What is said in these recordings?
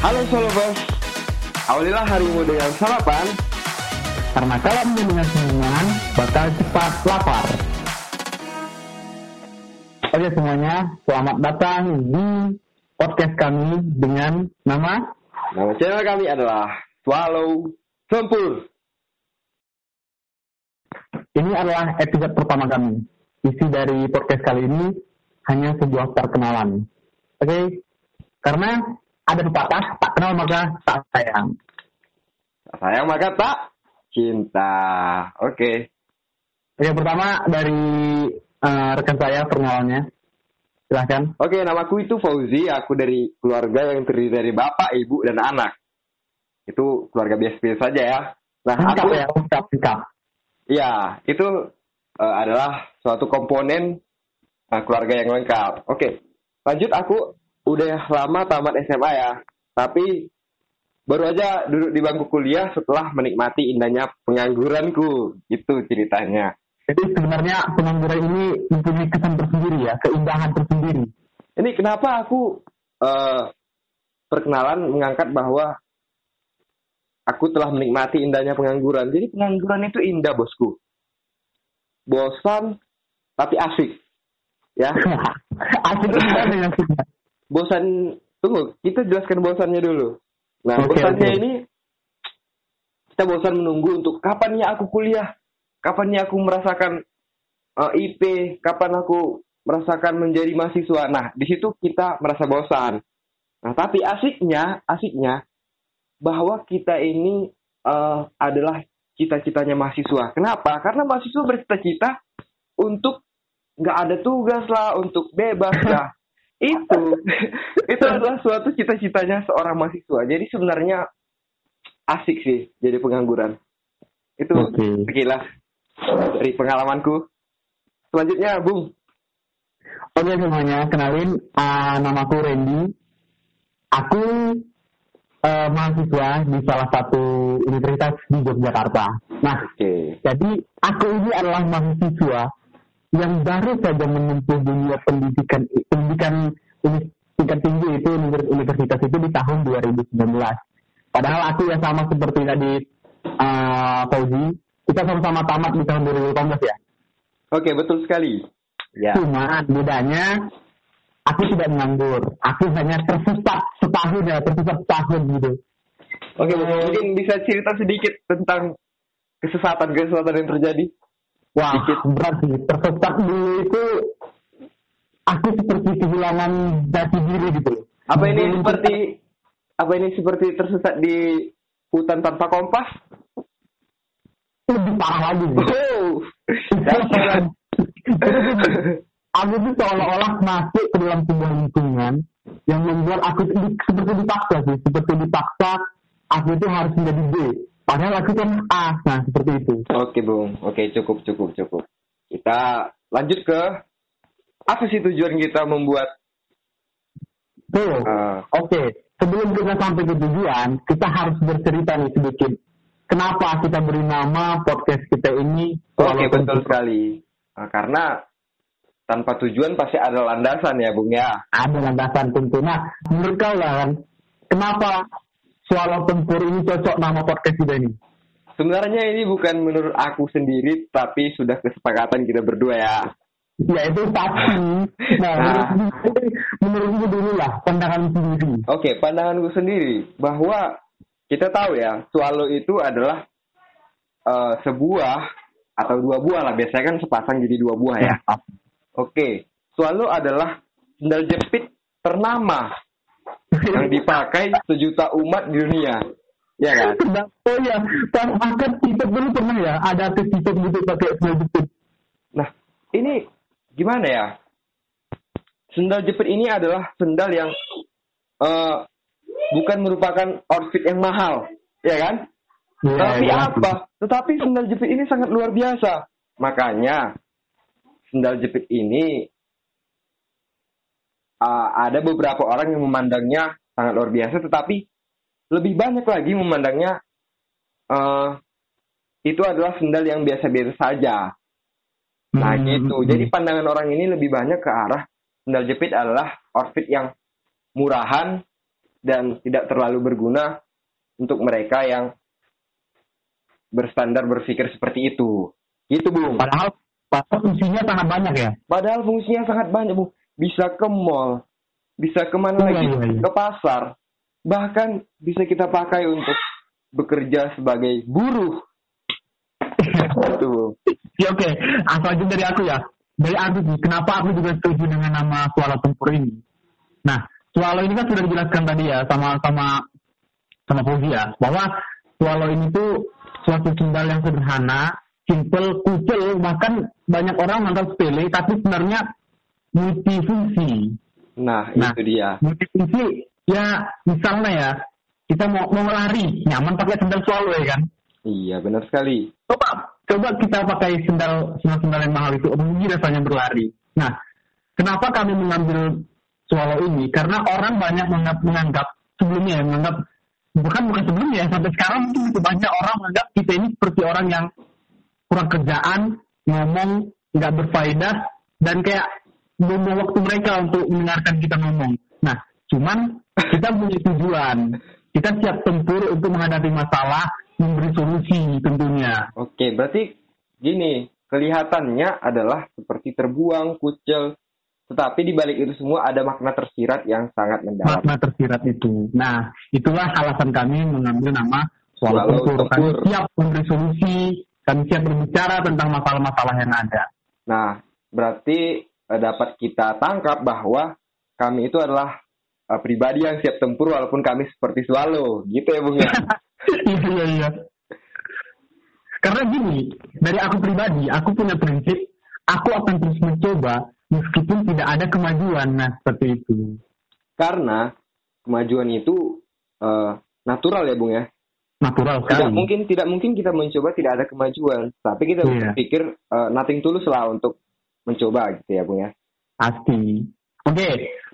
Halo Solobos, awalilah harimu dengan sarapan. Karena kalau dengan senyuman, bakal cepat lapar. Oke semuanya, selamat datang di podcast kami dengan nama Nama channel kami adalah Swallow Sempur. ini adalah episode pertama kami. Isi dari podcast kali ini hanya sebuah perkenalan. Oke, karena ada pepatah tak kenal maka tak sayang. Sayang maka tak cinta. Oke. Oke, pertama dari eh, rekan saya perkenalannya. Silahkan. Oke, namaku itu Fauzi. Aku dari keluarga yang terdiri dari bapak, ibu, dan anak. Itu keluarga biasa-biasa saja ya. Nah, Lengkap aku ya, lengkap, lengkap. ya itu eh, adalah suatu komponen eh, keluarga yang lengkap. Oke, lanjut aku udah lama tamat SMA ya. Tapi baru aja duduk di bangku kuliah setelah menikmati indahnya pengangguranku. Itu ceritanya. Jadi sebenarnya pengangguran ini mempunyai kesan tersendiri ya, keindahan tersendiri. Ini kenapa aku eh, perkenalan mengangkat bahwa aku telah menikmati indahnya pengangguran. Jadi pengangguran itu indah bosku. Bosan tapi asik. Ya, Asik maksudnya? Bosan. Tunggu, kita jelaskan bosannya dulu. Nah, Oke, bosannya oke. ini kita bosan menunggu untuk kapan ya aku kuliah, kapan ya aku merasakan eh, IP, kapan aku merasakan menjadi mahasiswa. Nah, di situ kita merasa bosan. Nah, tapi asiknya, asiknya bahwa kita ini eh, adalah cita-citanya mahasiswa. Kenapa? Karena mahasiswa bercita-cita untuk nggak ada tugas lah, untuk bebas lah. itu, itu adalah suatu cita-citanya seorang mahasiswa. Jadi sebenarnya asik sih jadi pengangguran. Itu Oke. sekilas dari pengalamanku. Selanjutnya, Bung. Oke semuanya, kenalin uh, namaku Randy. Aku uh, mahasiswa di salah satu universitas di Yogyakarta. Nah, Oke. jadi aku ini adalah mahasiswa yang baru saja menempuh dunia pendidikan pendidikan tingkat tinggi itu univers- universitas itu di tahun 2019. Padahal aku ya sama seperti tadi uh, Fauzi, kita sama-sama tamat di tahun 2018 ya. Oke, betul sekali. Ya. Cuma bedanya aku tidak menganggur. Aku hanya tersesat setahun ya, tersesat setahun gitu. Oke, Bung. mungkin bisa cerita sedikit tentang kesesatan-kesesatan yang terjadi. Wah, Dikit. berat sih. Tersesat dulu itu aku seperti kehilangan jati diri gitu. loh. Apa ini Belum seperti apa ini seperti tersesat di hutan tanpa kompas? lebih parah lagi. Gitu. Oh. aku tuh seolah-olah masuk ke dalam sebuah lingkungan yang membuat aku seperti dipaksa sih, seperti dipaksa aku itu harus menjadi B. Padahal aku kan A, nah seperti itu. Oke, Bung. Oke, cukup cukup cukup. Kita lanjut ke apa sih tujuan kita membuat Tuh, eh, oke. Sebelum kita sampai ke tujuan, kita harus bercerita nih sedikit. Kenapa kita beri nama podcast kita ini? Oke, Soal betul sekali. Nah, karena tanpa tujuan pasti ada landasan ya, Bung ya. Ada landasan tentu. Nah, menurut kau lah kan, kenapa Swallow Tempur ini cocok nama podcast kita ini? Sebenarnya ini bukan menurut aku sendiri, tapi sudah kesepakatan kita berdua ya. Ya itu pasti. Nah, Nah. menurut menurutmu dulu lah, pandangan sendiri. Oke, pandanganku sendiri bahwa kita tahu ya, swallow itu adalah eh, sebuah atau dua buah lah. Biasanya kan sepasang jadi dua buah ya. Oke, swallow adalah sendal jepit ternama yang dipakai sejuta umat di dunia. Ya kan? Oh ya, pas angkat kita dulu pernah ya, ada artis gitu pakai sendal jepit. Nah, ini gimana ya? Sendal jepit ini adalah sendal yang eh, bukan merupakan outfit yang mahal, ya kan? Iya, Tapi iya. apa? Tetapi sendal jepit ini sangat luar biasa. Makanya sendal jepit ini uh, ada beberapa orang yang memandangnya sangat luar biasa, tetapi lebih banyak lagi memandangnya uh, itu adalah sendal yang biasa-biasa saja. Nah Hmm, gitu. hmm, Jadi hmm. pandangan orang ini lebih banyak ke arah sendal jepit adalah outfit yang murahan, dan tidak terlalu berguna untuk mereka yang berstandar berpikir seperti itu. Gitu, Bung. Padahal, padahal fungsinya sangat banyak ya. Padahal fungsinya sangat banyak, Bung. Bisa ke mall, bisa ke mana lagi, iya, iya. ke pasar. Bahkan bisa kita pakai untuk bekerja sebagai buruh. Ya oke, asal aja dari aku ya. Dari aku sih, kenapa aku juga setuju dengan nama Swallow Tempur ini. Nah, Swallow ini kan sudah dijelaskan tadi ya sama sama sama Fauzi ya, bahwa Swallow ini tuh suatu sendal yang sederhana, simple, kucel, bahkan banyak orang menganggap sepele, tapi sebenarnya multifungsi. Nah, Nah. itu dia. Multifungsi, ya misalnya ya, kita mau mau lari, nyaman pakai sendal Swallow ya kan? Iya, benar sekali. coba coba kita pakai sendal sendal sendal yang mahal itu rugi rasanya berlari. Nah, kenapa kami mengambil swallow ini? Karena orang banyak menganggap, menganggap sebelumnya ya, menganggap bukan bukan sebelumnya sampai sekarang mungkin itu banyak orang menganggap kita ini seperti orang yang kurang kerjaan, ngomong nggak berfaedah dan kayak buang waktu mereka untuk mendengarkan kita ngomong. Nah, cuman kita punya tujuan. Kita siap tempur untuk menghadapi masalah, memberi solusi tentunya. Oke, berarti gini, kelihatannya adalah seperti terbuang, kucel, tetapi di balik itu semua ada makna tersirat yang sangat mendalam. makna tersirat itu. Nah, itulah alasan kami mengambil nama Swallow Tempur. Kami siap memberi solusi, kami siap berbicara tentang masalah-masalah yang ada. Nah, berarti dapat kita tangkap bahwa kami itu adalah eh, pribadi yang siap tempur walaupun kami seperti swallow, gitu ya Bung ya. Iya, iya, iya. Karena gini, dari aku pribadi, aku punya prinsip, aku akan terus mencoba meskipun tidak ada kemajuan. Nah, seperti itu. Karena kemajuan itu eh, natural ya Bung ya. Natural Tidak sekali. mungkin tidak mungkin kita mencoba tidak ada kemajuan, tapi kita Iya. berpikir eh, nothing tulus lah untuk mencoba gitu ya Bung ya. Pasti. Oke,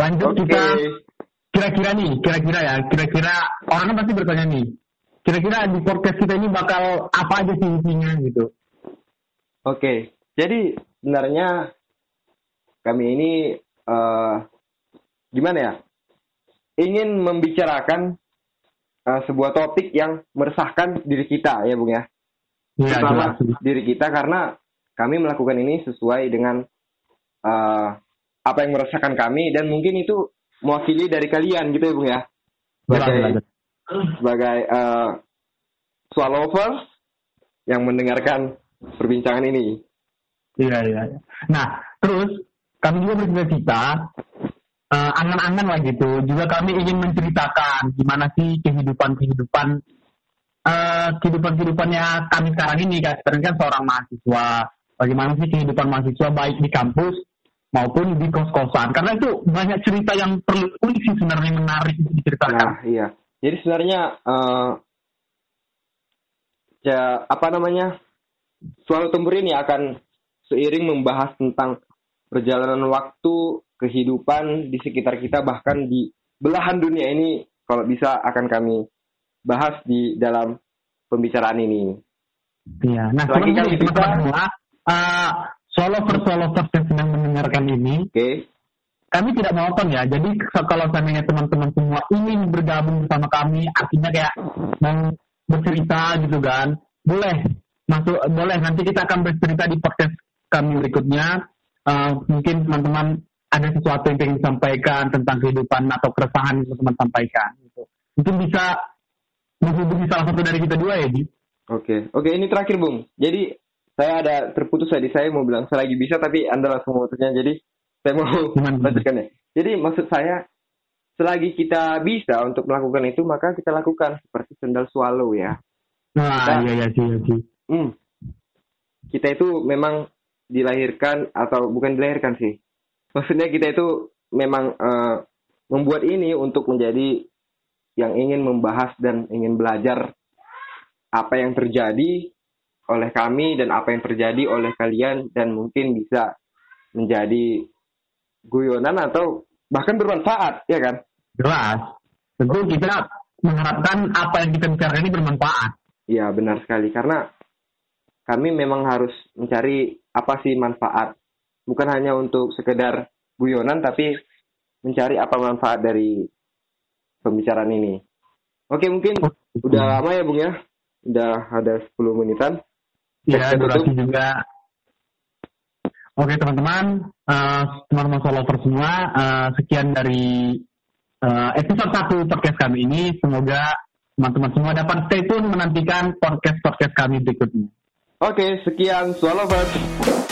lanjut Oke. kita kira-kira nih, kira-kira ya, kira-kira orang kan pasti bertanya nih, kira-kira di podcast kita ini bakal apa aja sih isinya gitu. Oke, jadi sebenarnya kami ini eh, gimana ya? Ingin membicarakan eh, sebuah topik yang meresahkan diri kita ya, Bung ya. Terutama jelas. diri kita karena kami melakukan ini sesuai dengan eh, apa yang meresahkan kami dan mungkin itu mewakili dari kalian gitu ya, Bung ya. Sebagai sebagai eh, swallowers yang mendengarkan perbincangan ini. Iya, iya. iya. Nah, terus kami juga bercita-cita eh, angan-angan lah gitu. Juga kami ingin menceritakan gimana sih kehidupan-kehidupan eh, kehidupan-kehidupannya kami sekarang ini kan sekarang kan seorang mahasiswa. Bagaimana sih kehidupan mahasiswa baik di kampus maupun di kos-kosan. Karena itu banyak cerita yang perlu unik sih sebenarnya menarik diceritakan. Nah, iya. Jadi sebenarnya eh ya apa namanya? Suara tempur ini akan seiring membahas tentang perjalanan waktu, kehidupan di sekitar kita bahkan di belahan dunia ini kalau bisa akan kami bahas di dalam pembicaraan ini. Iya. Nah, Lagi teman-teman kita- semua, eh, solopers-solopers yang sedang mendengarkan ini, Oke. kami tidak memotong ya. Jadi kalau seandainya teman-teman semua ingin bergabung bersama kami, artinya kayak mau bercerita gitu kan, boleh masuk, boleh. Nanti kita akan bercerita di podcast kami berikutnya. Eh, mungkin teman-teman ada sesuatu yang ingin disampaikan tentang kehidupan atau keresahan yang teman-teman sampaikan. Gitu. Mungkin bisa menghubungi salah satu dari kita dua ya, Di. Oke, oke ini terakhir Bung. Jadi saya ada terputus tadi saya mau bilang selagi bisa tapi anda langsung memutusnya. Jadi saya mau lanjutkan ya. Jadi maksud saya selagi kita bisa untuk melakukan itu maka kita lakukan seperti sendal swallow ya. Nah, Kita- iya, iya, sih, iya, sih. Hmm. Kita itu memang dilahirkan atau bukan dilahirkan sih. Maksudnya kita itu memang eh, membuat ini untuk menjadi yang ingin membahas dan ingin belajar apa yang terjadi oleh kami dan apa yang terjadi oleh kalian dan mungkin bisa menjadi guyonan atau bahkan bermanfaat ya kan? Jelas. Tentu kita mengharapkan apa yang kita bicarakan ini bermanfaat. Iya benar sekali karena kami memang harus mencari apa sih manfaat bukan hanya untuk sekedar guyonan tapi mencari apa manfaat dari pembicaraan ini. Oke, mungkin udah lama ya, Bung ya. Udah ada 10 menitan. Ya, durasi juga. Oke, teman-teman, uh, teman-teman solover semua, uh, sekian dari uh, episode 1 podcast kami ini. Semoga teman-teman semua dapat stay tune menantikan podcast-podcast kami berikutnya. Oke, sekian Swallover.